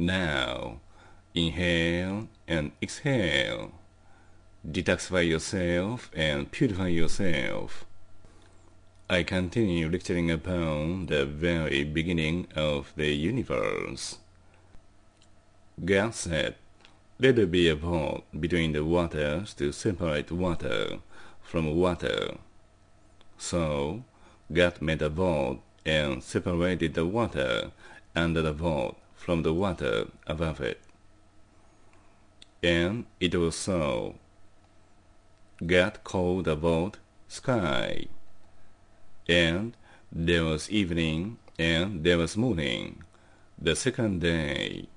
Now, inhale and exhale. Detoxify yourself and purify yourself. I continue lecturing upon the very beginning of the universe. God said, Let there be a vault between the waters to separate water from water. So, God made a vault and separated the water under the vault from the water above it. And it was so. God called vault sky. And there was evening and there was morning, the second day.